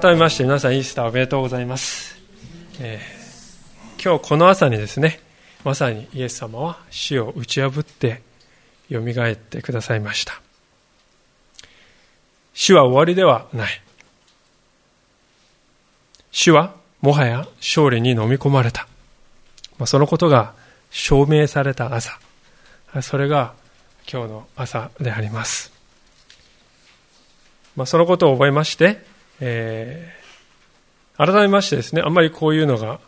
改めまして皆さんイースターおめでとうございます、今日この朝にですねまさにイエス様は死を打ち破ってよみがえってくださいました。死は終わりではない。死はもはや勝利に飲み込まれた、まあ、そのことが証明された朝。それが今日の朝であります、まあ、そのことを覚えましてえー、改めましてですね、あんまりこういうのが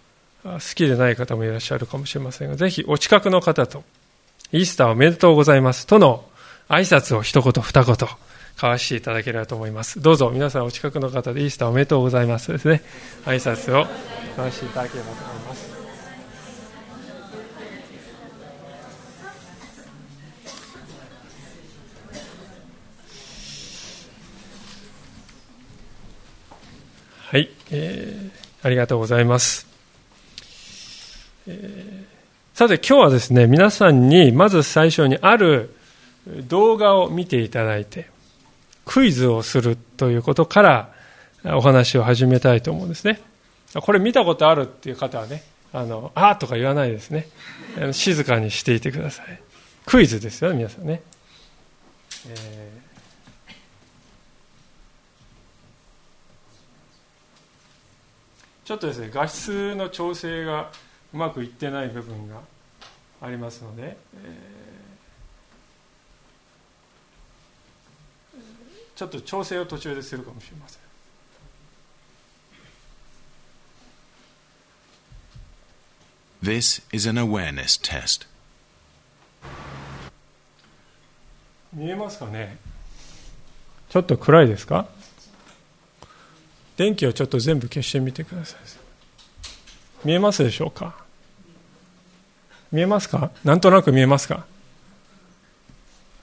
好きでない方もいらっしゃるかもしれませんが、ぜひお近くの方と、イースターおめでとうございますとの挨拶を一言二言交わしていただければと思います。どうぞ皆さんお近くの方でイースターおめでとうございますですね、挨拶を交わしていただければと思います。はい、えー、ありがとうございます。えー、さて今日はですね、皆さんにまず最初にある動画を見ていただいて、クイズをするということからお話を始めたいと思うんですね。これ見たことあるっていう方はね、あの、あーとか言わないですね。静かにしていてください。クイズですよ、皆さんね。えーちょっとですね画質の調整がうまくいってない部分がありますので、えー、ちょっと調整を途中でするかもしれません。This is an awareness test. 見えますかね？ちょっと暗いですか？電気をちょっと全部消してみてください見えますでしょうか？見えますか？なんとなく見えますか？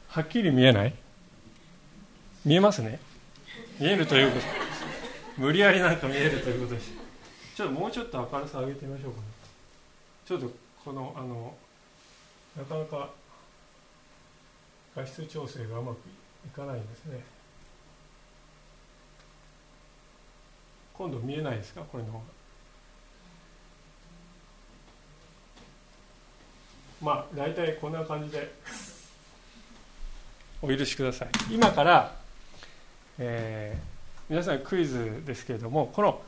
はっきり見えない？見えますね。見えるということ。無理やりなんか見えるということで。すちょっともうちょっと明るさ上げてみましょうかね。ちょっとこのあのなかなか画質調整がうまくいかないんですね。今度見えないですか？これの方が。まあ大体こんな感じで。お許しください。今から、えー、皆さんクイズですけれどもこの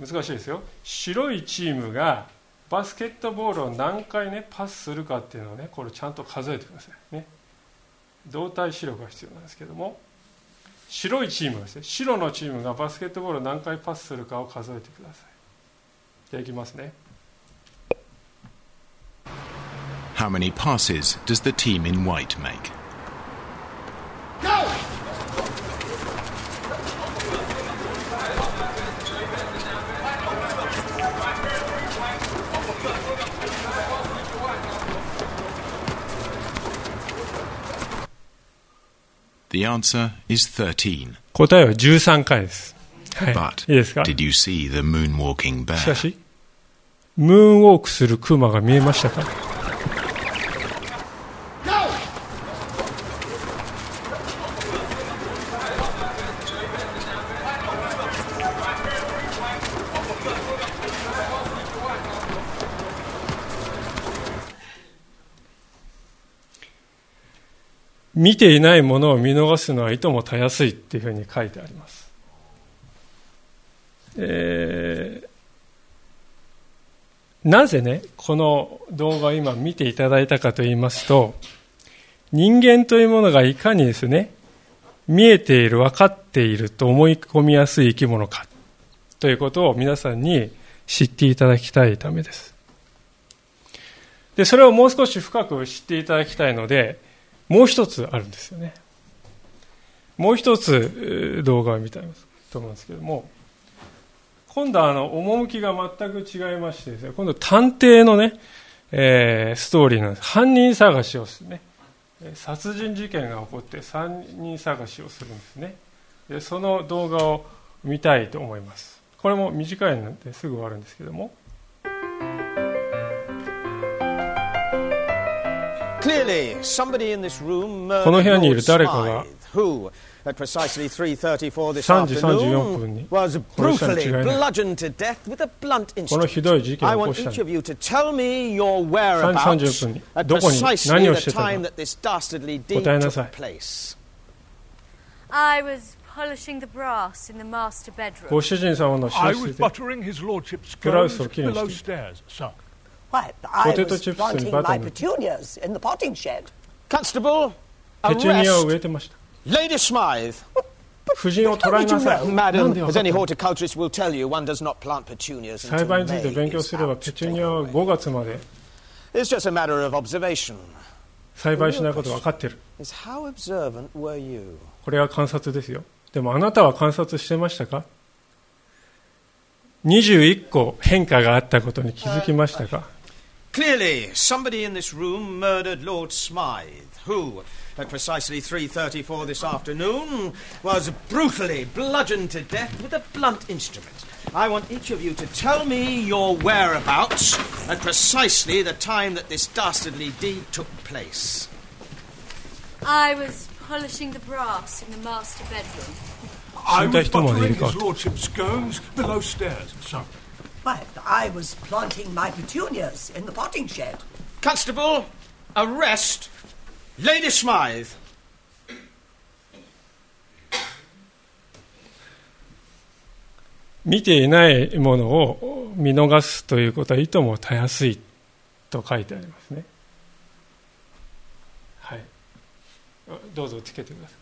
難しいですよ。白いチームがバスケットボールを何回ねパスするかっていうのをねこれちゃんと数えてください。ね。動体視力が必要なんですけども。白いチームですね白のチームがバスケットボールを何回パスするかを数えてください。じゃあいきますね How many passes does the team in white make? The answer is 13. 答えは13回です。はい、But いいですか did you see the moonwalking bear? しかし、ムーンウォークするクマが見えましたか 見ていないものを見逃すのはいともたやすいっていうふうに書いてあります。えー、なぜね、この動画を今見ていただいたかと言いますと、人間というものがいかにですね、見えている、分かっていると思い込みやすい生き物か、ということを皆さんに知っていただきたいためです。で、それをもう少し深く知っていただきたいので、もう一つあるんですよね。もう一つ動画を見たいと思うんですけども、今度はあの趣が全く違いましてですね今度探偵のね、えー、ストーリーなんです。犯人探しをするね。殺人事件が起こって犯人探しをするんですね。でその動画を見たいと思います。これも短いのですぐ終わるんですけども。この部屋にい murdered る Lord 誰かが Smythe, who, at precisely 3.34 this 3時34分 afternoon, に was 殺したに違い brutally ない bludgeoned to death with a blunt この instrument. ひどい事件 I を起こ want した each の of you to tell me your 3 whereabouts 時30分に at どこに precisely 何を the してたか time that this dastardly deed 答えなさい took place. I was polishing the brass in the master bedroom. ご主人様の寝 I 室 was で buttering his lordship's Blouse clothes or cleaning below stick. stairs, sir. ポテトチップスにバター in button. を植えてました。婦夫人を捕らえなさい。栽培について勉強すれば、ペチュニアは5月まで栽培しないことが分かってる。これは観察ですよ。でもあなたは観察してましたか ?21 個変化があったことに気づきましたか、Clearly, somebody in this room murdered Lord Smythe, who, at precisely 3.34 this afternoon, was brutally bludgeoned to death with a blunt instrument. I want each of you to tell me your whereabouts at precisely the time that this dastardly deed took place. I was polishing the brass in the master bedroom. I was come buttering his lordship's scones below stairs, sir. Why, I was planting my petunias in the potting shed. Constable, arrest Lady Smythe. 見ていないものを見逃すということはいともたやすいと書いてありますねはいあどうぞつけてください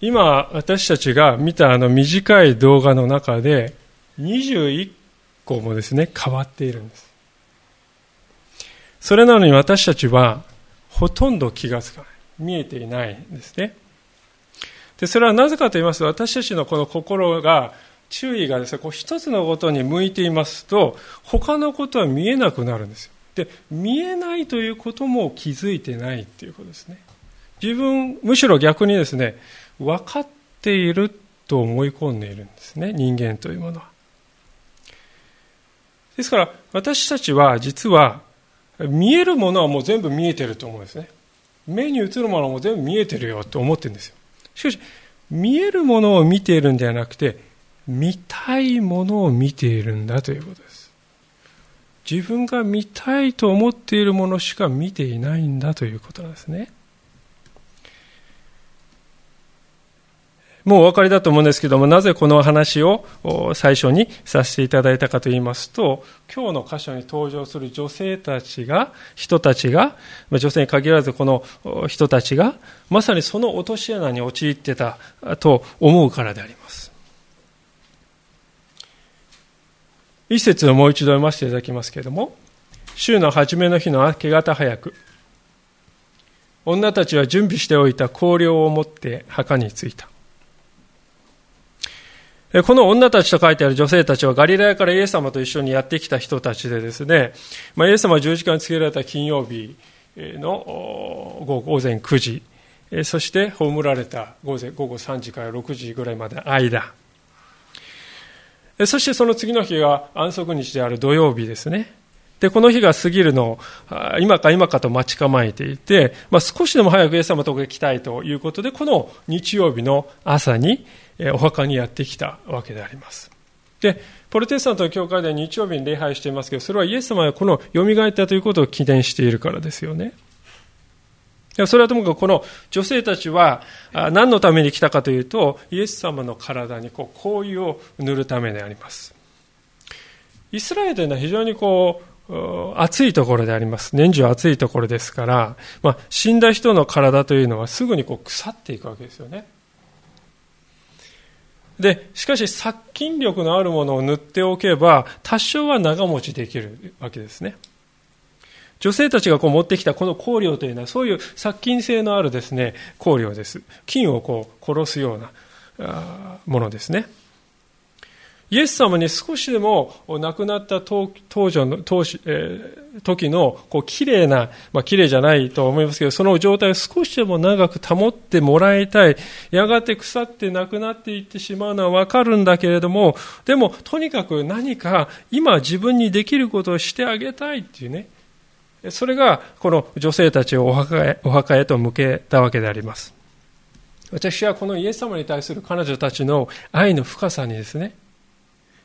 今私たちが見たあの短い動画の中で21個もですね変わっているんです。それなのに私たちはほとんど気がつかない。見えていないんですね。でそれはなぜかと言いますと私たちのこの心が注意がですねこう一つのことに向いていますと他のことは見えなくなるんですよ。で見えないということも気づいてないっていうことですね。自分むしろ逆にですね分かっていると思い込んでいるんですね。人間というものは。ですから私たちは実は見えるものはもう全部見えてると思うんですね。目に映るものはもう全部見えてるよと思ってるんですよ。しかし見えるものを見ているんではなくて見たいものを見ているんだということです。自分が見たいと思っているものしか見ていないんだということなんですね。もうお分かりだと思うんですけども、なぜこの話を最初にさせていただいたかと言いますと、今日の箇所に登場する女性たちが、人たちが、女性に限らずこの人たちが、まさにその落とし穴に陥ってたと思うからであります。一節をもう一度読ませていただきますけれども、週の初めの日の明け方早く、女たちは準備しておいた香料を持って墓に着いた。この女たちと書いてある女性たちはガリラヤからイエス様と一緒にやってきた人たちでですね、まあ、イエス様は十字架につけられた金曜日の午前9時、そして葬られた午前午後3時から6時ぐらいまでの間、そしてその次の日が安息日である土曜日ですね。で、この日が過ぎるのを、今か今かと待ち構えていて、まあ、少しでも早くイエス様のところへ来たいということで、この日曜日の朝に、お墓にやってきたわけであります。で、ポルテスタントの教会では日曜日に礼拝していますけど、それはイエス様がこの蘇ったということを記念しているからですよね。それはともかくこの女性たちは何のために来たかというと、イエス様の体にこう香油を塗るためであります。イスラエルというのは非常にこう、暑いところであります。年中暑いところですから、まあ、死んだ人の体というのはすぐにこう腐っていくわけですよね。で、しかし殺菌力のあるものを塗っておけば、多少は長持ちできるわけですね。女性たちがこう持ってきたこの香料というのは、そういう殺菌性のあるですね、香料です。菌をこう殺すようなものですね。イエス様に少しでも亡くなった当時の当時、えー、時のこう綺麗な、まあ綺麗じゃないと思いますけど、その状態を少しでも長く保ってもらいたい。やがて腐ってなくなっていってしまうのはわかるんだけれども、でもとにかく何か今自分にできることをしてあげたいっていうね。それがこの女性たちをお墓へお墓へと向けたわけであります。私はこのイエス様に対する彼女たちの愛の深さにですね、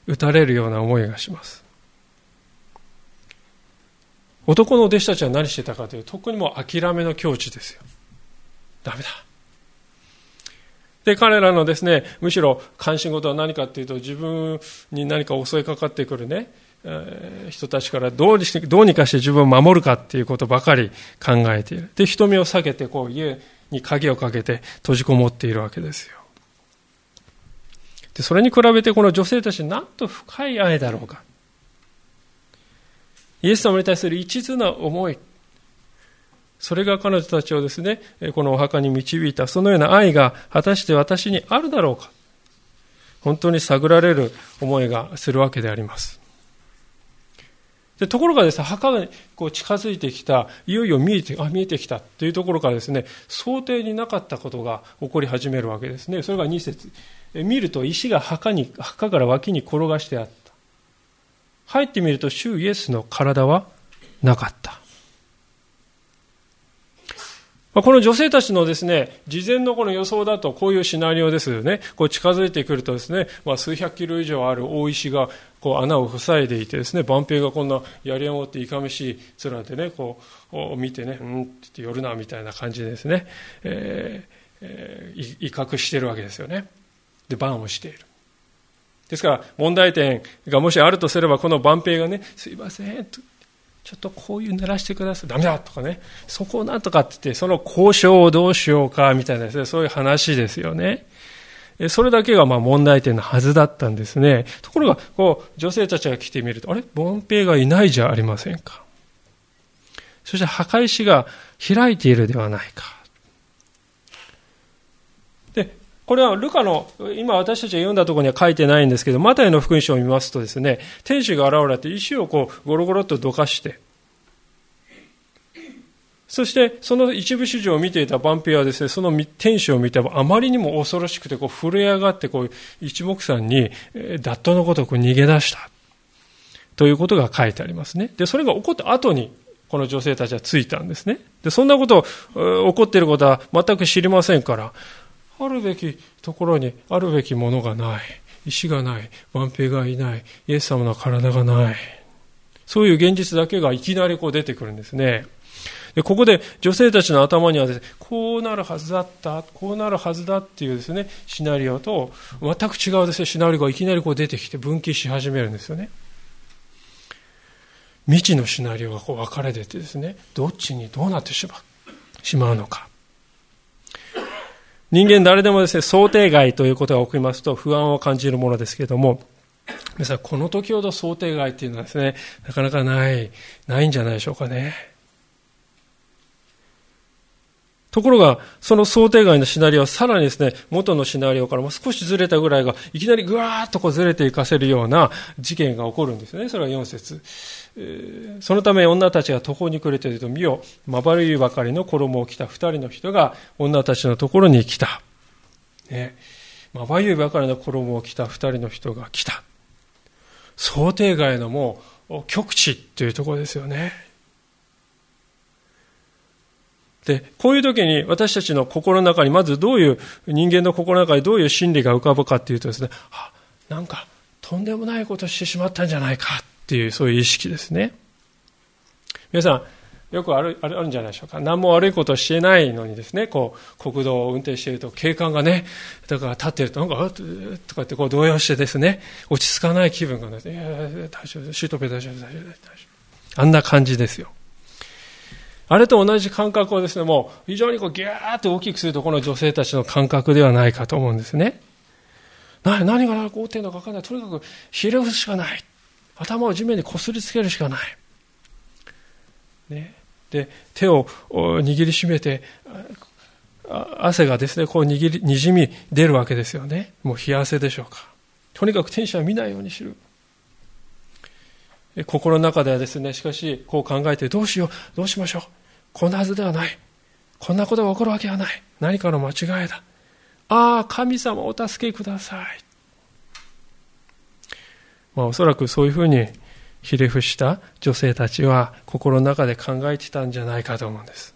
打たれるような思いがします。男の弟子たちは何してたかというと、特にもう諦めの境地ですよ。ダメだ。で、彼らのですね、むしろ関心事は何かというと、自分に何か襲いかかってくるね、人たちからどうにどうにかして自分を守るかっていうことばかり考えている。で、瞳を避けて、こう、家に鍵をかけて閉じこもっているわけですよ。で、それに比べてこの女性たちなんと深い愛だろうか。イエス様に対する一途な思い。それが彼女たちをですね、このお墓に導いた、そのような愛が果たして私にあるだろうか。本当に探られる思いがするわけであります。でところがですね、墓がこう近づいてきた、いよいよ見えて、あ、見えてきたというところからですね、想定になかったことが起こり始めるわけですね。それが2節見ると石が墓に、墓から脇に転がしてあった。入ってみると、主イエスの体はなかった。この女性たちのですね、事前のこの予想だとこういうシナリオですよね。こう近づいてくるとですね、まあ、数百キロ以上ある大石がこう穴を塞いでいてですね、万平がこんなやり上がっていかめしい面でね、こう見てね、うんって言って寄るなみたいな感じでですね、えーえー、威嚇してるわけですよね。で、バンをしている。ですから、問題点がもしあるとすれば、この万平がね、すいません、ちょっとこういう濡らしてください。ダメだとかね。そこをなんとかって言って、その交渉をどうしようか、みたいなですね、そういう話ですよね。それだけがまあ問題点のはずだったんですね。ところが、こう、女性たちが来てみると、あれ？凡平がいないじゃありませんか。そして墓石が開いているではないか。でこれはルカの、今私たちが読んだところには書いてないんですけど、マタイの福音書を見ますとですね、天使が現れて石をこうゴロゴロとどかして、そしてその一部始終を見ていたバンピアはですね、その天使を見てあまりにも恐ろしくてこう震え上がってこう一目散に脱刀のごとく逃げ出した。ということが書いてありますね。で、それが起こった後に、この女性たちはついたんですね。で、そんなこと、起こっていることは全く知りませんから、あるべきところにあるべきものがない。石がない。万平がいない。イエス様の体がない。そういう現実だけがいきなりこう出てくるんですね。で、ここで女性たちの頭にはですね、こうなるはずだった、こうなるはずだっていうですね、シナリオと、全く違うですね、シナリオがいきなりこう出てきて分岐し始めるんですよね。未知のシナリオがこう分かれててですね、どっちにどうなってしまうしまうのか。人間誰でもですね、想定外ということが起きますと不安を感じるものですけれども、皆さん、この時ほど想定外っていうのはですね、なかなかない、ないんじゃないでしょうかね。ところが、その想定外のシナリオはさらにですね、元のシナリオからも少しずれたぐらいが、いきなりぐわーっとこうずれていかせるような事件が起こるんですね。それは4節。そのため女たちが途方に暮れていると見よ、まばるいばかりの衣を着た二人の人が女たちのところに来た。ね、まばゆいばかりの衣を着た二人の人が来た。想定外のもう極地っていうところですよね。で、こういう時に私たちの心の中にまずどういう、人間の心の中にどういう心理が浮かぶかっていうとですね、あ、なんかとんでもないことしてしまったんじゃないかっていう、そういう意識ですね。皆さん、よくあるあるんじゃないでしょうか。何も悪いことしてないのにですね、こう、国道を運転していると警官がね、だから立ってると、なんか、とかってこう動揺してですね、落ち着かない気分がね、いや大丈夫、シュートベ大丈夫、大丈夫、大丈夫。あんな感じですよ。あれと同じ感覚をですね、もう非常にこうギューッと大きくするとこの女性たちの感覚ではないかと思うんですね。何何が起こっているのか分からない。とにかくひれ伏すしかない。頭を地面にこすりつけるしかない。ね、で手を握りしめて汗がですねこう握りにじみ出るわけですよねもう冷や汗でしょうかとにかく天使は見ないようにしる心の中ではですねしかしこう考えてどうしようどうしましょう。こんなはずではない。こんなことが起こるわけはない。何かの間違いだ。ああ神様お助けください。まあおそらくそういうふうにひれ伏した女性たちは心の中で考えてたんじゃないかと思うんです。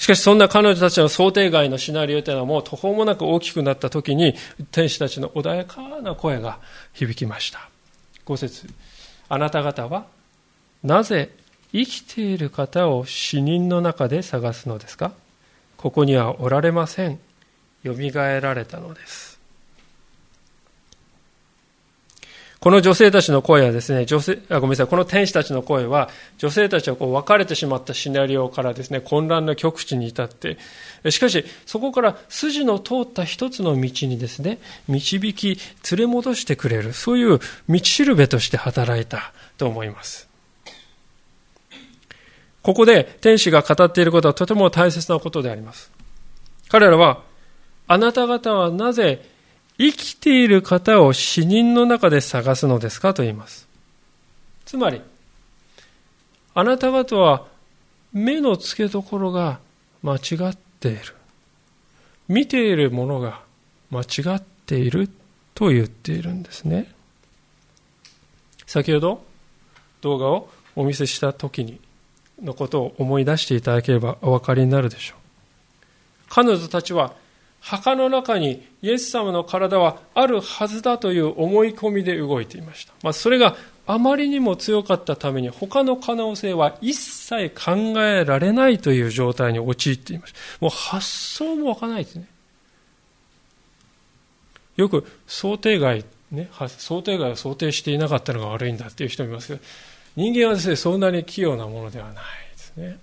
しかしそんな彼女たちの想定外のシナリオというのはもう途方もなく大きくなった時に天使たちの穏やかな声が響きました。五節あなた方はなぜ生きている方を死人の中で探すのですか？ここにはおられません。よみがえられたのです。この女性たちの声はですね、女性、あごめんなさい、この天使たちの声は、女性たちはこう別れてしまったシナリオからですね、混乱の極地に至って、しかし、そこから筋の通った一つの道にですね、導き、連れ戻してくれる、そういう道しるべとして働いたと思います。ここで天使が語っていることはとても大切なことであります。彼らは、あなた方はなぜ生きている方を死人の中で探すのですかと言います。つまり、あなた方は目の付けどころが間違っている。見ているものが間違っていると言っているんですね。先ほど動画をお見せした時にのことを思い出していただければお分かりになるでしょう。彼女たちは墓の中にイエス様の体はあるはずだという思い込みで動いていました。まあ、それがあまりにも強かったために他の可能性は一切考えられないという状態に陥っていました。もう発想もわかないですね。よく想定外、ね、想定外を想定していなかったのが悪いんだっていう人もいますけど、人間はですね、そんなに器用なものではないですね。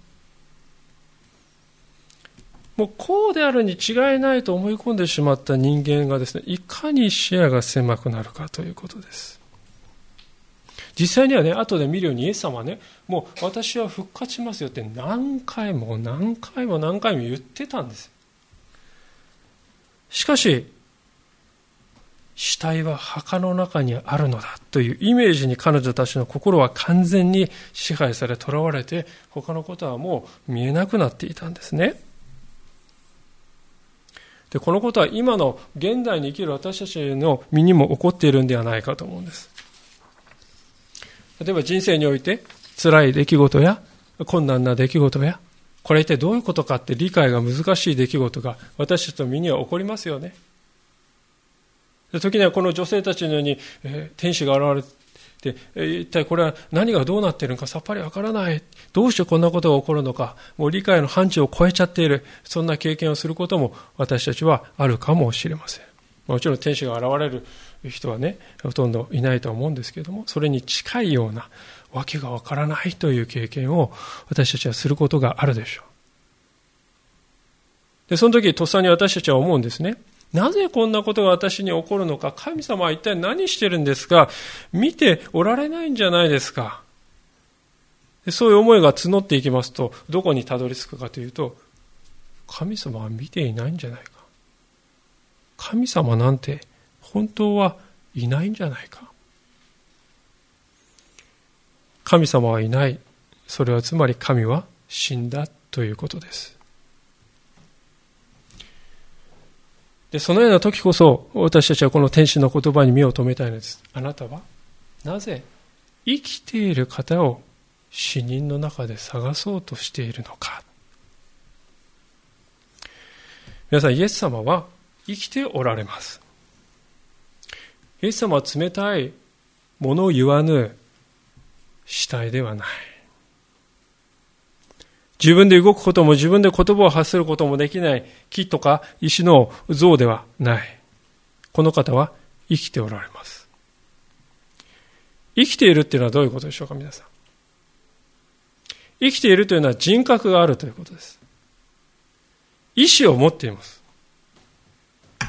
もうこうであるに違いないと思い込んでしまった人間がですね、いかに視野が狭くなるかということです。実際にはね、後で見るようにイエス様はね、もう私は復活しますよって何回も何回も何回も言ってたんです。しかし、死体は墓の中にあるのだというイメージに彼女たちの心は完全に支配され、囚われて、他のことはもう見えなくなっていたんですね。でこのことは今の現代に生きる私たちの身にも起こっているんではないかと思うんです。例えば人生において辛い出来事や困難な出来事やこれ一体どういうことかって理解が難しい出来事が私たちの身には起こりますよね。時にはこの女性たちのように、えー、天使が現れで一体これは何がどうなっているのかさっぱりわからない。どうしてこんなことが起こるのかもう理解の範疇を超えちゃっている。そんな経験をすることも私たちはあるかもしれません。もちろん天使が現れる人はねほとんどいないと思うんですけどもそれに近いようなわけがわからないという経験を私たちはすることがあるでしょう。でその時とっさに私たちは思うんですね。なぜこんなことが私に起こるのか、神様は一体何してるんですか？見ておられないんじゃないですか？そういう思いが募っていきますと、どこにたどり着くかというと、神様は見ていないんじゃないか。神様なんて本当はいないんじゃないか。神様はいない。それはつまり神は死んだということです。で、そのような時こそ、私たちはこの天使の言葉に目を留めたいのです。あなたは、なぜ生きている方を死人の中で探そうとしているのか。皆さん、イエス様は生きておられます。イエス様は冷たい物を言わぬ死体ではない。自分で動くことも自分で言葉を発することもできない木とか石の像ではない。この方は生きておられます。生きているっていうのはどういうことでしょうか、皆さん。生きているというのは人格があるということです。意志を持っています。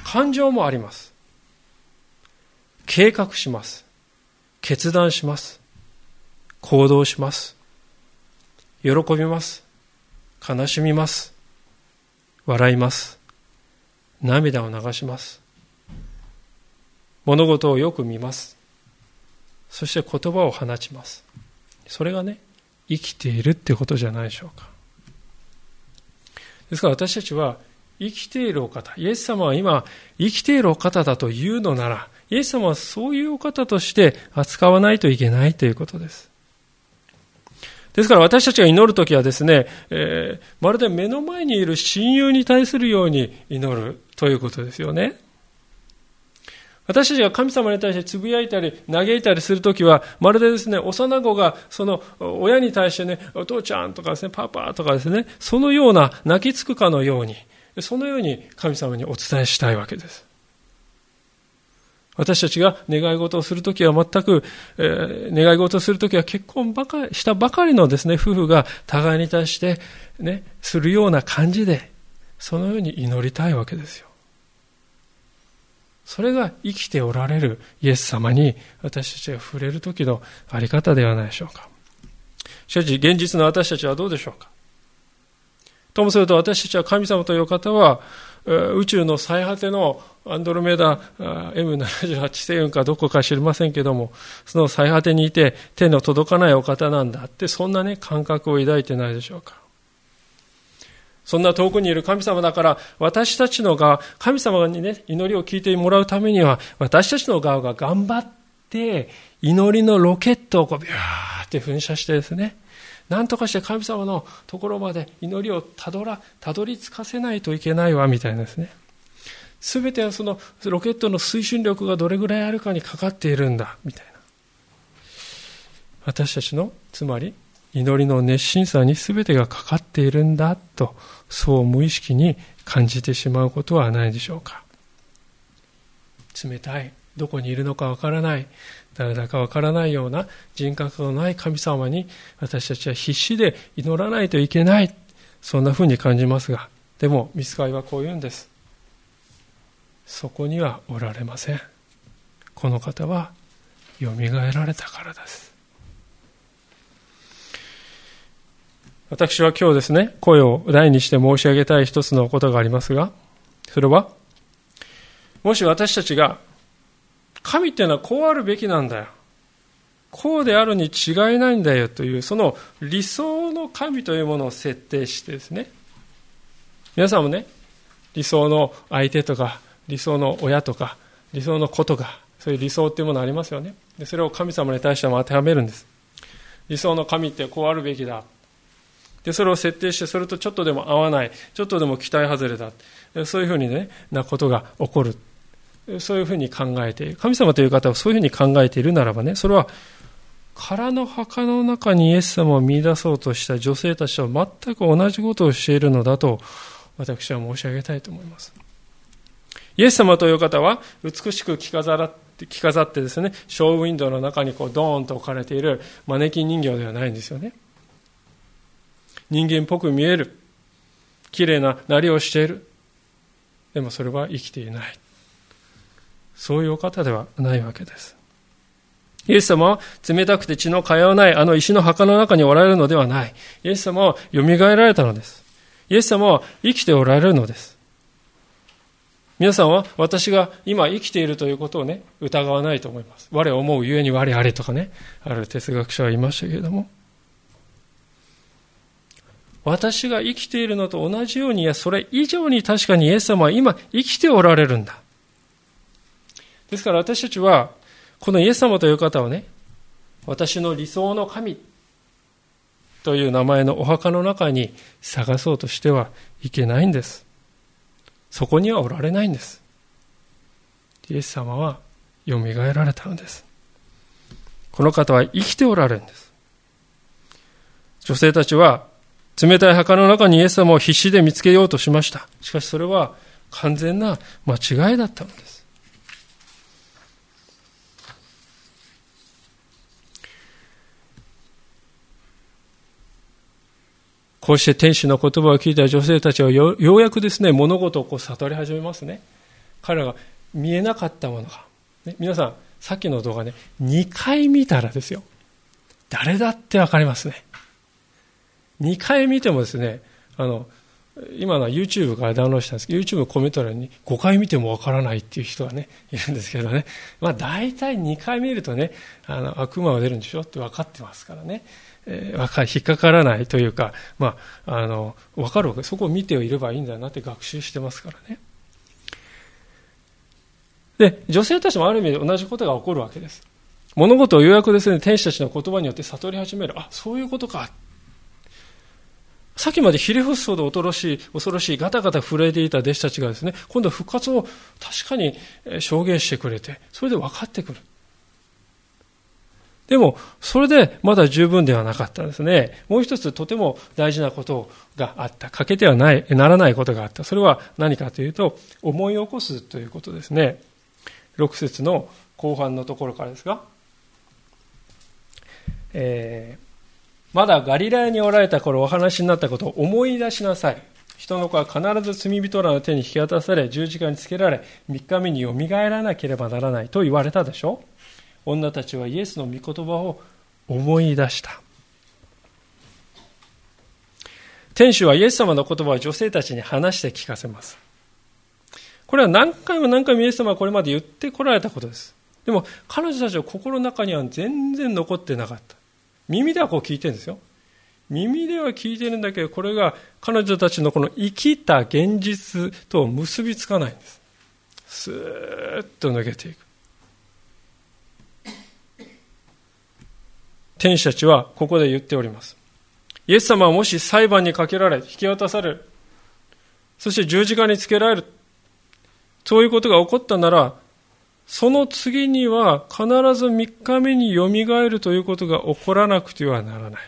感情もあります。計画します。決断します。行動します。喜びます。悲しみます。笑います。涙を流します。物事をよく見ます。そして言葉を放ちます。それがね、生きているってことじゃないでしょうか。ですから私たちは生きているお方、イエス様は今生きているお方だというのなら、イエス様はそういうお方として扱わないといけないということです。ですから私たちが祈るときはですね、えーまるで目の前にいる親友に対するように祈るということですよね。私たちが神様に対してつぶやいたり嘆いたりするときは、まるでですね、幼子がその親に対してね、お父ちゃんとかですね、パパとかですね、そのような泣きつくかのように、そのように神様にお伝えしたいわけです。私たちが願い事をするときは全く、えー願い事をするときは結婚ばかりしたばかりのですね、夫婦が互いに対してね、するような感じで、そのように祈りたいわけですよ。それが生きておられるイエス様に私たちが触れる時のあり方ではないでしょうか。しかし、現実の私たちはどうでしょうか。ともすると私たちは神様という方は、宇宙の最果てのアンドロメダ M78 星雲かどこか知りませんけども、その最果てにいて手の届かないお方なんだって、そんなね、感覚を抱いてないでしょうか。そんな遠くにいる神様だから、私たちの側、神様にね、祈りを聞いてもらうためには、私たちの側が頑張って、祈りのロケットをこう、ビューって噴射してですね、なんとかして神様のところまで祈りをたどら、たどり着かせないといけないわ、みたいなですね。すべてはそのロケットの推進力がどれぐらいあるかにかかっているんだ、みたいな。私たちの、つまり、祈りの熱心さに全てがかかっているんだと、そう無意識に感じてしまうことはないでしょうか。冷たい、どこにいるのかわからない、誰だかわからないような人格のない神様に私たちは必死で祈らないといけない。そんな風に感じますが、でも、ミスカイはこう言うんです。そこにはおられません。この方は、蘇られたからです。私は今日ですね、声を大にして申し上げたい一つのことがありますが、それは、もし私たちが、神っていうのはこうあるべきなんだよ。こうであるに違いないんだよという、その理想の神というものを設定してですね、皆さんもね、理想の相手とか、理想の親とか、理想の子とか、そういう理想っていうものありますよね。でそれを神様に対しても当てはめるんです。理想の神ってこうあるべきだ。で、それを設定して、それとちょっとでも合わない、ちょっとでも期待外れだ。そういうふうにね、なことが起こる。そういうふうに考えている。神様という方はそういうふうに考えているならばね、それは空の墓の中にイエス様を見出そうとした女性たちと全く同じことをしているのだと私は申し上げたいと思います。イエス様という方は美しく着飾って着飾ってですね、ショーウィンドウの中にこうドーンと置かれているマネキン人形ではないんですよね。人間っぽく見える。綺麗ななりをしている。でもそれは生きていない。そういうお方ではないわけです。イエス様は冷たくて血の通わないあの石の墓の中におられるのではない。イエス様は蘇られたのです。イエス様は生きておられるのです。皆さんは私が今生きているということをね、疑わないと思います。我思うゆえに我あれとかね、ある哲学者は言いましたけれども、私が生きているのと同じように、いや、それ以上に確かにイエス様は今生きておられるんだ。ですから私たちは、このイエス様という方をね、私の理想の神という名前のお墓の中に探そうとしてはいけないんです。そこにはおられないんです。イエス様は蘇られたのです。この方は生きておられるんです。女性たちは冷たい墓の中にイエス様を必死で見つけようとしました。しかしそれは完全な間違いだったのです。こうして天使の言葉を聞いた女性たちはようやくですね、物事をこう悟り始めますね。彼らが見えなかったものが。ね、皆さん、さっきの動画ね、2回見たらですよ。誰だってわかりますね。2回見てもですね、あの、今のは YouTube からダウンロードしたんですけど、YouTube コメント欄に5回見てもわからないっていう人がね、いるんですけどね。まあ大体2回見るとね、あの、悪魔が出るんでしょって分かってますからね。えー、引っかからないというか、まあ、あの、分かるわけ。そこを見ていればいいんだなって学習してますからね。で、女性たちもある意味で同じことが起こるわけです。物事をようやくですね、天使たちの言葉によって悟り始める。あ、そういうことか。さっきまでひれ伏すほど恐ろしい、恐ろしい、ガタガタ震えていた弟子たちがですね、今度は復活を確かに証言してくれて、それで分かってくる。でも、それでまだ十分ではなかったですね。もう一つとても大事なことがあった。欠けてはない、ならないことがあった。それは何かというと、思い起こすということですね。6節の後半のところからですが、えーまだガリラヤにおられた頃お話になったことを思い出しなさい。人の子は必ず罪人らの手に引き渡され、十字架につけられ、3日目によみがえらなければならないと言われたでしょ女たちはイエスの御言葉を思い出した。天使はイエス様の言葉を女性たちに話して聞かせます。これは何回も何回もイエス様はこれまで言ってこられたことです。でも彼女たちの心の中には全然残ってなかった。耳ではこう聞いてるんですよ。耳では聞いてるんだけど、これが彼女たちのこの生きた現実と結びつかないんです。スーッと抜けていく。天使たちはここで言っております。イエス様はもし裁判にかけられ、引き渡される。そして十字架につけられる。そういうことが起こったなら、その次には必ず3日目によみがえるということが起こらなくてはならない。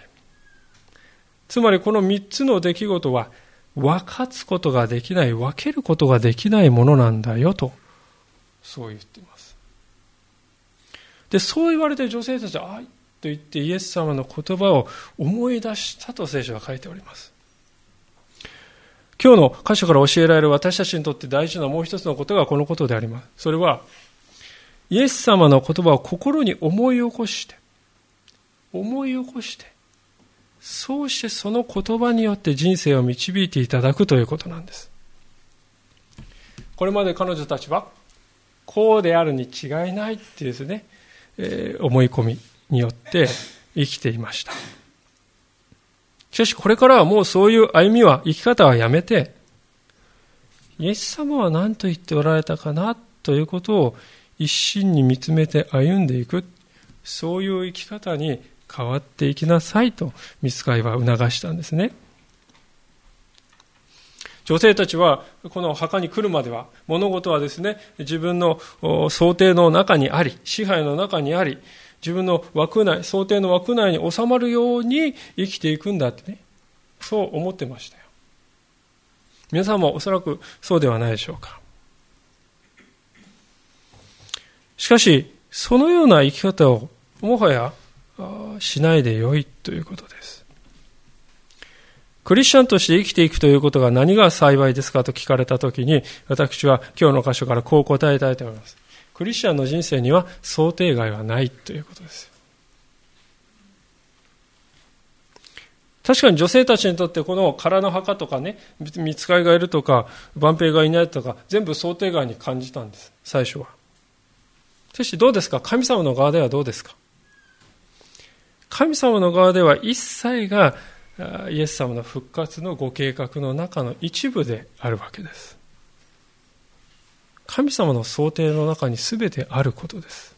つまりこの3つの出来事は分かつことができない、分けることができないものなんだよと、そう言っています。で、そう言われて女性たちは、あと言ってイエス様の言葉を思い出したと聖書は書いております。今日の箇所から教えられる私たちにとって大事なもう一つのことがこのことであります。それは、イエス様の言葉を心に思い起こして、思い起こして、そうしてその言葉によって人生を導いていただくということなんです。これまで彼女たちは、こうであるに違いないっていうですね、えー、思い込みによって生きていました。しかしこれからはもうそういう歩みは、生き方はやめて、イエス様は何と言っておられたかなということを一心に見つめて歩んでいく、そういう生き方に変わっていきなさいと、見つかいは促したんですね。女性たちはこの墓に来るまでは物事はですね自分の想定の中にあり支配の中にあり自分の枠内想定の枠内に収まるように生きていくんだってねそう思ってましたよ皆さんもおそらくそうではないでしょうかしかし、そのような生き方をもはやしないでよいということです。クリスチャンとして生きていくということが何が幸いですかと聞かれたときに、私は今日の箇所からこう答えたいと思います。クリスチャンの人生には想定外はないということです。確かに女性たちにとってこの空の墓とかね、見つかりがいるとか、万兵がいないとか、全部想定外に感じたんです、最初は。そしかしどうですか？神様の側ではどうですか？神様の側では一切がイエス様の復活のご計画の中の一部であるわけです。神様の想定の中に全てあることです。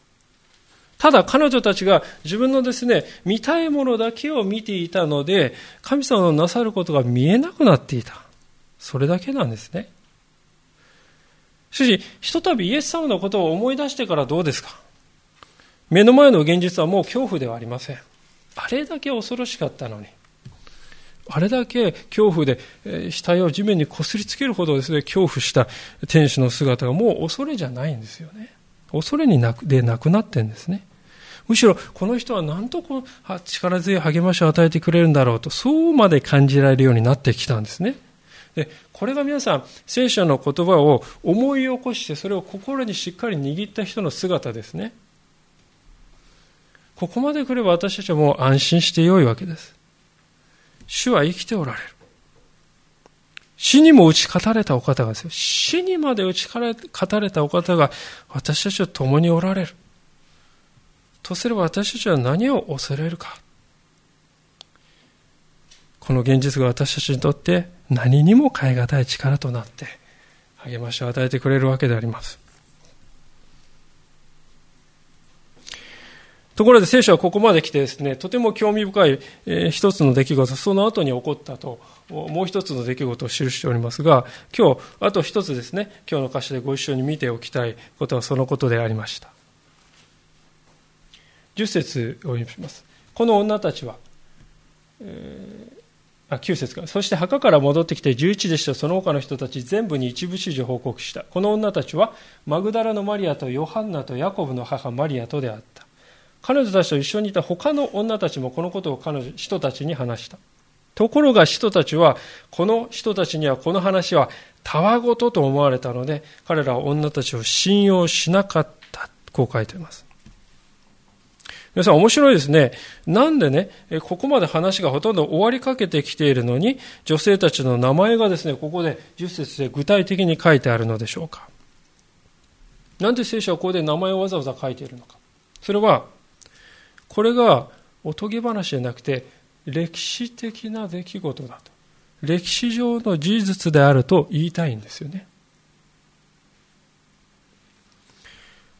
ただ彼女たちが自分のですね、見たいものだけを見ていたので、神様のなさることが見えなくなっていた。それだけなんですね。しかし、ひとたびイエス様のことを思い出してからどうですか？目の前の現実はもう恐怖ではありません。あれだけ恐ろしかったのに。あれだけ恐怖で、え額を地面にこすりつけるほどですね、恐怖した天使の姿がもう恐れじゃないんですよね。恐れになくでなくなってんですね。むしろ、この人は何とこう力強い励ましを与えてくれるんだろうと、そうまで感じられるようになってきたんですね。でこれが皆さん聖書の言葉を思い起こしてそれを心にしっかり握った人の姿ですねここまで来れば私たちはもう安心してよいわけです。主は生きておられる。死にも打ち勝たれたお方がですよ。死にまで打ち勝たれたお方が私たちと共におられる。とすれば私たちは何を恐れるか。この現実が私たちにとって何にも代え難い力となって励ましを与えてくれるわけであります。ところで聖書はここまで来てですね、とても興味深い、えー、一つの出来事、その後に起こったと、もう一つの出来事を記しておりますが、今日、あと一つですね、今日の歌詞でご一緒に見ておきたいことはそのことでありました。10節を読みます。この女たちは、えー、あ9節か。そして墓から戻ってきて11弟子とその他の人たち全部に一部始終報告した。この女たちは、マグダラのマリアとヨハンナとヤコブの母マリアとであった。彼女たちと一緒にいた他の女たちもこのことを彼女人たちに話した。ところが人たちは、この人たちにはこの話はたわごとと思われたので、彼らは女たちを信用しなかった。こう書いています。皆さん面白いですね。なんでね、ここまで話がほとんど終わりかけてきているのに、女性たちの名前がですね、ここで10節で具体的に書いてあるのでしょうか。なんで聖書はここで名前をわざわざ書いているのか。それは、これがおとぎ話じゃなくて歴史的な出来事だと。歴史上の事実であると言いたいんですよね。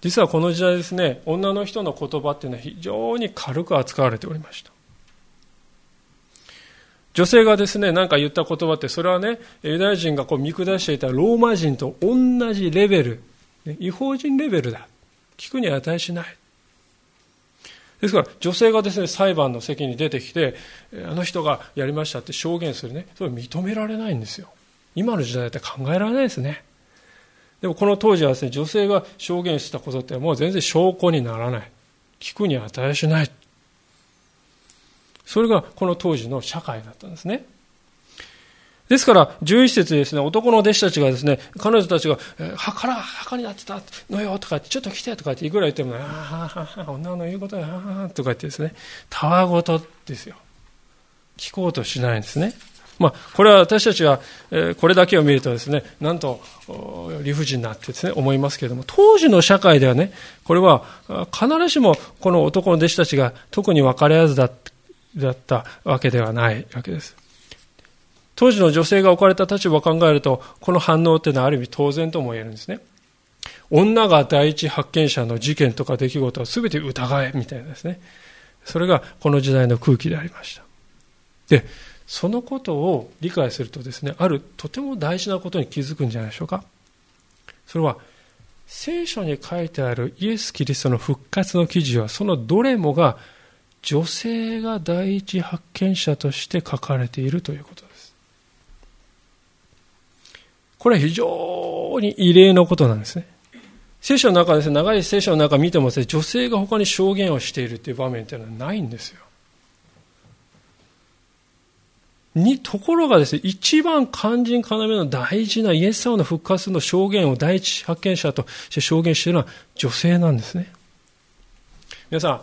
実はこの時代ですね女の人の言葉っていうのは非常に軽く扱われておりました。女性がですね何か言った言葉ってそれはねユダヤ人がこう見下していたローマ人と同じレベル。違法人レベルだ。聞くに値しない。ですから女性がですね裁判の席に出てきてあの人がやりましたって証言するねそれ認められないんですよ。今の時代だって考えられないですね。でもこの当時はですね女性が証言したことってもう全然証拠にならない。聞くに値しない。それがこの当時の社会だったんですね。ですから、11節にですね、男の弟子たちがですね、彼女たちが、墓ら、墓になってたのよとかちょっと来てとかっていくら言っても、ああ、女の言うことや、ああ、とか言ってですね、たわごとですよ。聞こうとしないんですね。まあ、これは私たちは、これだけを見るとですね、なんと理不尽なってですね、思いますけれども、当時の社会ではね、これは必ずしもこの男の弟子たちが特に分かり合わずだったわけではないわけです。当時の女性が置かれた立場を考えると、この反応っていうのはある意味当然とも言えるんですね。女が第一発見者の事件とか出来事は全て疑えみたいなですね。それがこの時代の空気でありました。で、そのことを理解するとですね、あるとても大事なことに気づくんじゃないでしょうか。それは、聖書に書いてあるイエス・キリストの復活の記事は、そのどれもが女性が第一発見者として書かれているということです。これは非常に異例のことなんですね。聖書の中ですね、長い聖書の中見てもですね、女性が他に証言をしているという場面というのはないんですよ。に、ところがですね、一番肝心要の大事なイエス様の復活の証言を第一発見者として証言しているのは女性なんですね。皆さん、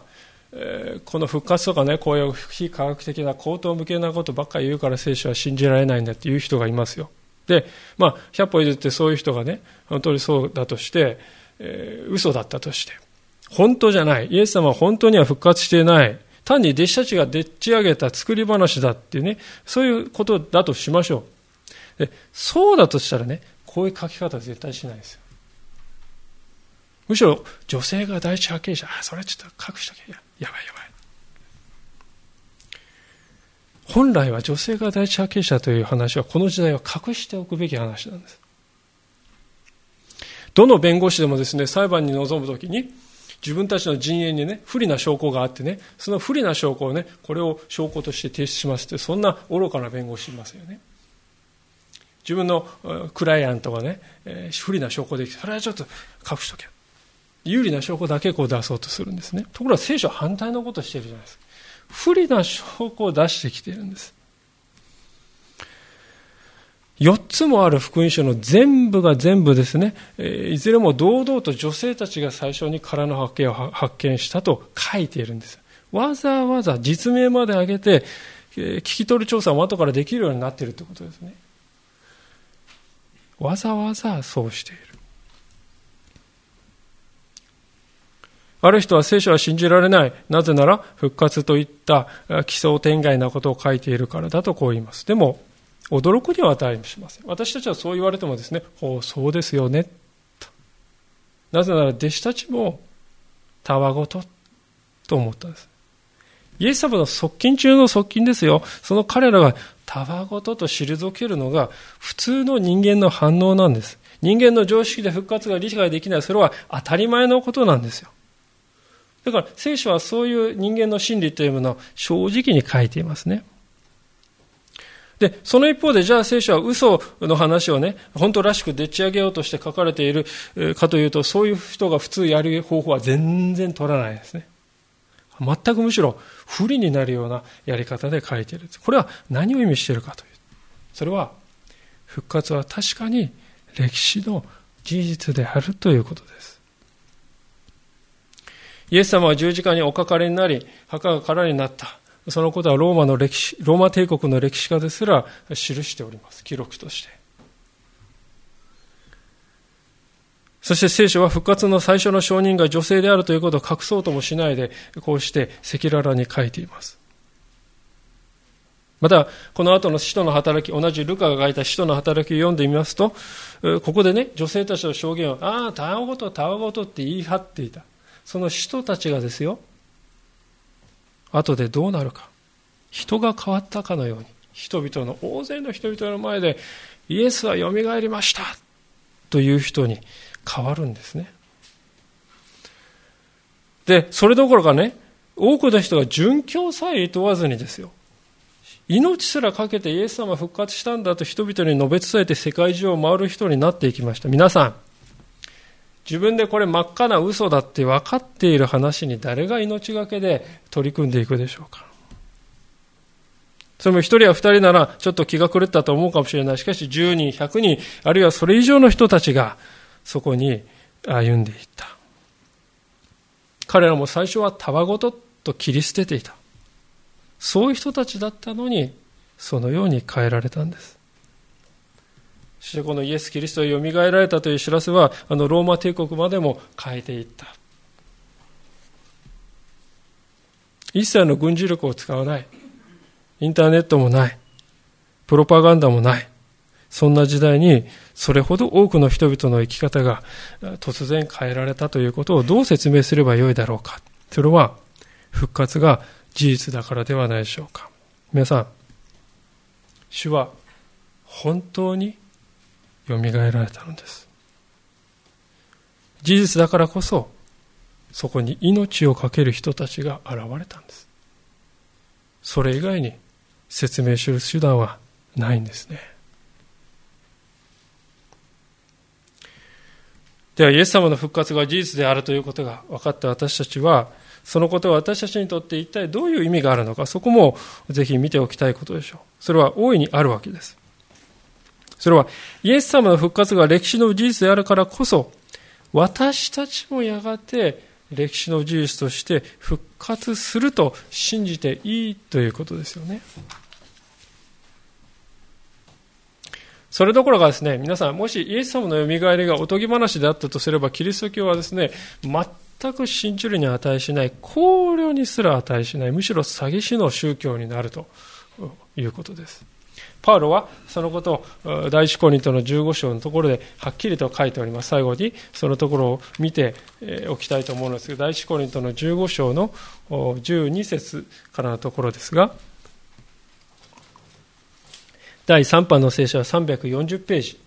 えー、この復活とかね、こういう非科学的な口頭向けなことばっかり言うから聖書は信じられないんだっていう人がいますよ。で、まあ、100歩譲ってそういう人がね、本当にそうだとして、えー、嘘だったとして、本当じゃない。イエス様は本当には復活していない。単に弟子たちがでっち上げた作り話だっていうね、そういうことだとしましょう。でそうだとしたらね、こういう書き方は絶対しないですよ。むしろ、女性が第一発見者、あ、それちょっと隠しとけ。ややばいやばい。本来は女性が第一発見者という話はこの時代は隠しておくべき話なんです。どの弁護士でもですね、裁判に臨むときに、自分たちの陣営にね、不利な証拠があってね、その不利な証拠をね、これを証拠として提出しますって、そんな愚かな弁護士いますよね。自分のクライアントがね、不利な証拠できて、それはちょっと隠しとけ。有利な証拠だけこう出そうとするんですね。ところが聖書は反対のことをしてるじゃないですか。不利な証拠を出してきているんです。4つもある福音書の全部が全部ですね、いずれも堂々と女性たちが最初に空の発見を発見したと書いているんです。わざわざ実名まで挙げて、聞き取り調査も後からできるようになっているということですね。わざわざそうしている。ある人は聖書は信じられない。なぜなら復活といった奇想天外なことを書いているからだとこう言います。でも、驚くには値しません。私たちはそう言われてもですね、おう、そうですよね。なぜなら弟子たちもたわごとと思ったんです。イエス様の側近中の側近ですよ。その彼らがたわごとと退けるのが普通の人間の反応なんです。人間の常識で復活が理解できない。それは当たり前のことなんですよ。だから聖書はそういう人間の心理というものを正直に書いていますね。で、その一方で、じゃあ聖書は嘘の話をね、本当らしくでっち上げようとして書かれているかというと、そういう人が普通やる方法は全然取らないですね。全くむしろ不利になるようなやり方で書いている。これは何を意味しているかという。それは、復活は確かに歴史の事実であるということです。イエス様は十字架におかかりになり、墓が空になった。そのことはローマの歴史、ローマ帝国の歴史家ですら記しております。記録として。そして聖書は復活の最初の証人が女性であるということを隠そうともしないで、こうして赤裸々に書いています。また、この後の使徒の働き、同じルカが書いた使徒の働きを読んでみますと、ここでね、女性たちの証言を、ああ、たわごと、たわごとって言い張っていた。その人たちがですよ、後でどうなるか。人が変わったかのように、人々の、大勢の人々の前で、イエスはよみがえりましたという人に変わるんですね。で、それどころかね、多くの人が殉教さえ問わずにですよ。命すらかけてイエス様復活したんだと人々に述べ伝えて世界中を回る人になっていきました。皆さん、自分でこれ真っ赤な嘘だって分かっている話に誰が命がけで取り組んでいくでしょうか。それも一人や二人ならちょっと気が狂ったと思うかもしれない。しかし10人、100人、あるいはそれ以上の人たちがそこに歩んでいった。彼らも最初はたわごとと切り捨てていた。そういう人たちだったのに、そのように変えられたんです。そしてこのイエス・キリストが蘇られたという知らせは、あのローマ帝国までも変えていった。一切の軍事力を使わない。インターネットもない。プロパガンダもない。そんな時代に、それほど多くの人々の生き方が突然変えられたということをどう説明すればよいだろうか。それは、復活が事実だからではないでしょうか。皆さん、主は本当によみがえられたのです。事実だからこそ、そこに命を懸ける人たちが現れたんです。それ以外に説明する手段はないんですね。では、イエス様の復活が事実であるということが分かった私たちは、そのことが私たちにとって一体どういう意味があるのか、そこもぜひ見ておきたいことでしょう。それは大いにあるわけです。それは、イエス様の復活が歴史の事実であるからこそ、私たちもやがて歴史の事実として復活すると信じていいということですよね。それどころかですね、皆さん、もしイエス様の蘇りがおとぎ話であったとすれば、キリスト教はですね、全く信じるに値しない、考慮にすら値しない、むしろ詐欺師の宗教になるということです。パウロはそのことを第一コリントの15章のところではっきりと書いております。最後にそのところを見ておきたいと思うんですが、第一コリントの15章の12節からのところですが、第3版の聖書は340ページ。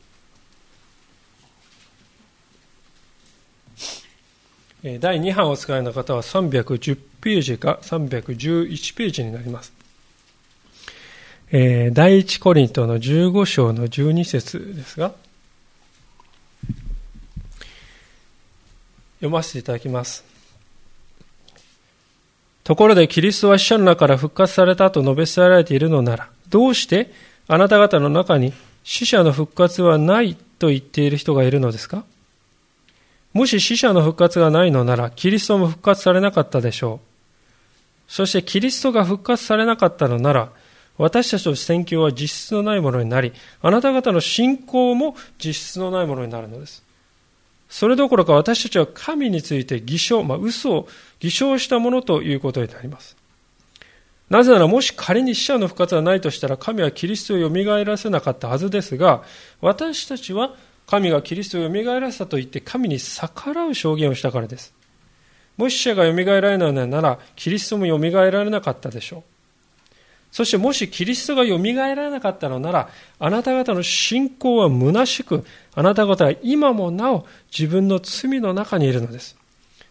第2版を使いの方は310ページか311ページになります。えー、第一コリントの15章の12節ですが、読ませていただきます。ところでキリストは死者の中から復活されたと述べ伝えられているのなら、どうしてあなた方の中に死者の復活はないと言っている人がいるのですか？もし死者の復活がないのなら、キリストも復活されなかったでしょう。そしてキリストが復活されなかったのなら、私たちの宣教は実質のないものになり、あなた方の信仰も実質のないものになるのです。それどころか私たちは神について偽証、まあ、嘘を偽証したものということになります。なぜならもし仮に死者の復活がないとしたら神はキリストを蘇らせなかったはずですが、私たちは神がキリストを蘇らせたと言って神に逆らう証言をしたからです。もし死者が蘇られないなら、キリストも蘇られなかったでしょう。そしてもしキリストが蘇らなかったのなら、あなた方の信仰は虚しく、あなた方は今もなお自分の罪の中にいるのです。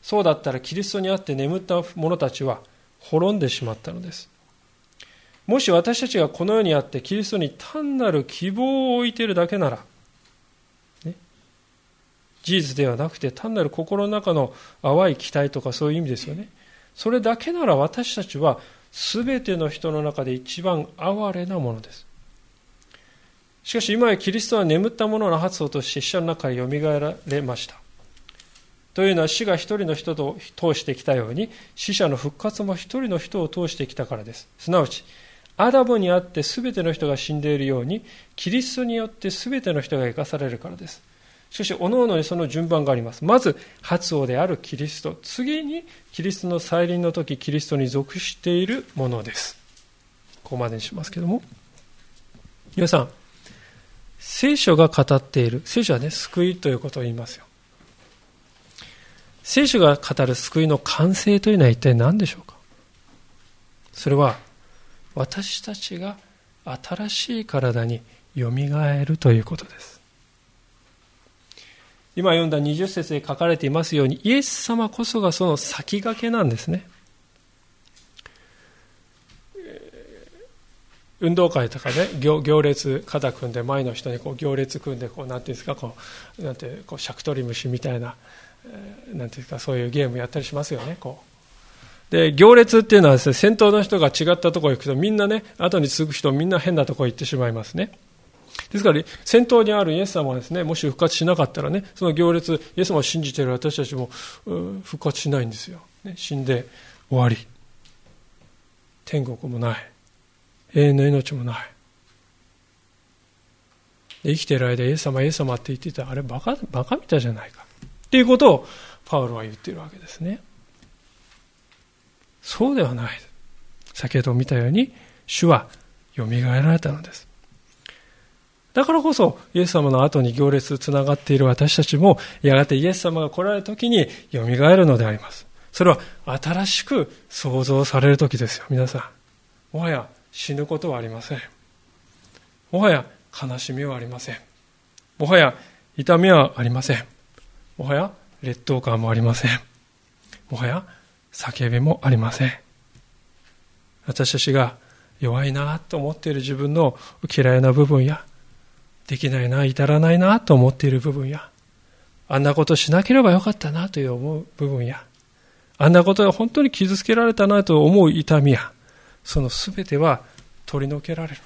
そうだったらキリストにあって眠った者たちは滅んでしまったのです。もし私たちがこの世にあってキリストに単なる希望を置いているだけなら、ね、事実ではなくて単なる心の中の淡い期待とかそういう意味ですよね。それだけなら私たちは全ての人の中で一番哀れなものです。しかし今やキリストは眠った者のの発をとして死者の中へよみがえられました。というのは死が一人の人と通してきたように死者の復活も一人の人を通してきたからです。すなわちアダムにあって全ての人が死んでいるように、キリストによって全ての人が生かされるからです。しかし、おのおのにその順番があります。まず、発王であるキリスト。次に、キリストの再臨の時、キリストに属しているものです。ここまでにしますけども。皆さん、聖書が語っている、聖書はね、救いということを言いますよ。聖書が語る救いの完成というのは一体何でしょうか？それは、私たちが新しい体によみがえるということです今読んだ20節で書かれていますようにイエス様こそがその先駆けなんですね運動会とかね行行列肩組んで前の人にこう行列組んでこうなんていうんですかこうなんてこうシャクトリムシみたいななんていうかそういうゲームやったりしますよねこうで、行列っていうのはですね、先頭の人が違ったところ行くと、みんなね、後に続く人みんな変なところ行ってしまいますね。ですから、先頭にあるイエス様はですね、もし復活しなかったらね、その行列、イエス様を信じている私たちも、復活しないんですよ。ね、死んで終わり。天国もない。永遠の命もない。生きている間、イエス様、イエス様って言ってたあれバカ、バカみたいじゃないか。っていうことを、パウロは言っているわけですね。そうではない。先ほど見たように、主は蘇られたのです。だからこそ、イエス様の後に行列つながっている私たちも、やがてイエス様が来られる時に蘇るのであります。それは新しく創造される時ですよ、皆さん。もはや死ぬことはありません。もはや悲しみはありません。もはや痛みはありません。もはや劣等感もありません。もはや叫びもありません私たちが弱いなと思っている自分の嫌いな部分やできないな至らないなと思っている部分やあんなことしなければよかったなという思う部分やあんなことで本当に傷つけられたなと思う痛みやその全ては取り除けられる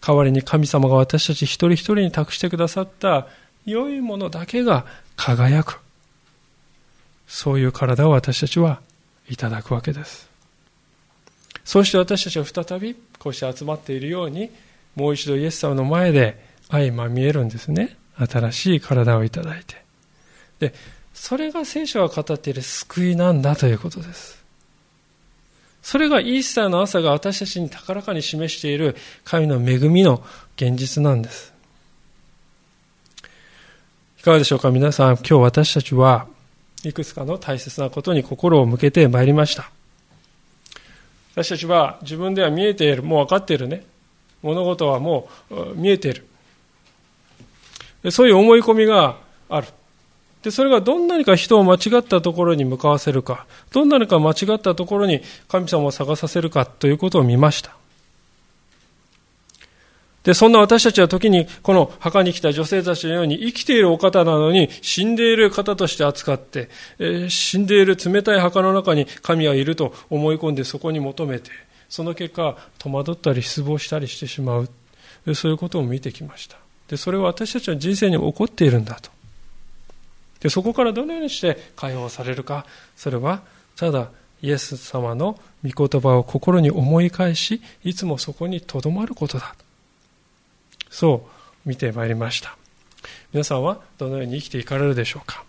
代わりに神様が私たち一人一人に託してくださった良いものだけが輝くそういう体を私たちはいただくわけです。そして私たちは再びこうして集まっているように、もう一度イエス様の前で相まみえるんですね。新しい体をいただいて。で、それが聖書が語っている救いなんだということです。それがイースターの朝が私たちに高らかに示している神の恵みの現実なんです。いかがでしょうか皆さん、今日私たちはいくつかの大切なことに心を向けてまいりました。私たちは自分では見えている、もう分かっているね。物事はもう見えている。そういう思い込みがある。で、それがどんなにか人を間違ったところに向かわせるか、どんなにか間違ったところに神様を探させるかということを見ました。で、そんな私たちは時にこの墓に来た女性たちのように生きているお方なのに死んでいる方として扱って、えー、死んでいる冷たい墓の中に神はいると思い込んでそこに求めて、その結果戸惑ったり失望したりしてしまう。そういうことを見てきました。で、それは私たちの人生に起こっているんだと。で、そこからどのようにして解放されるか、それはただイエス様の御言葉を心に思い返し、いつもそこにとどまることだ。そう見てまいりました。皆さんはどのように生きていかれるでしょうか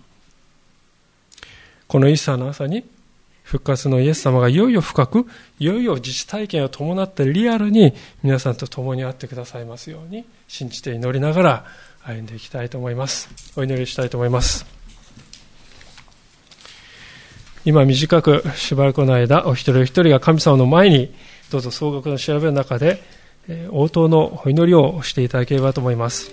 このイースターの朝に復活のイエス様がいよいよ深く、いよいよ自治体験を伴ってリアルに皆さんと共に会ってくださいますように信じて祈りながら歩んでいきたいと思います。お祈りしたいと思います。今短くしばらくの間、お一人お一人が神様の前にどうぞ総額の調べの中で、応答のお祈りをしていただければと思います。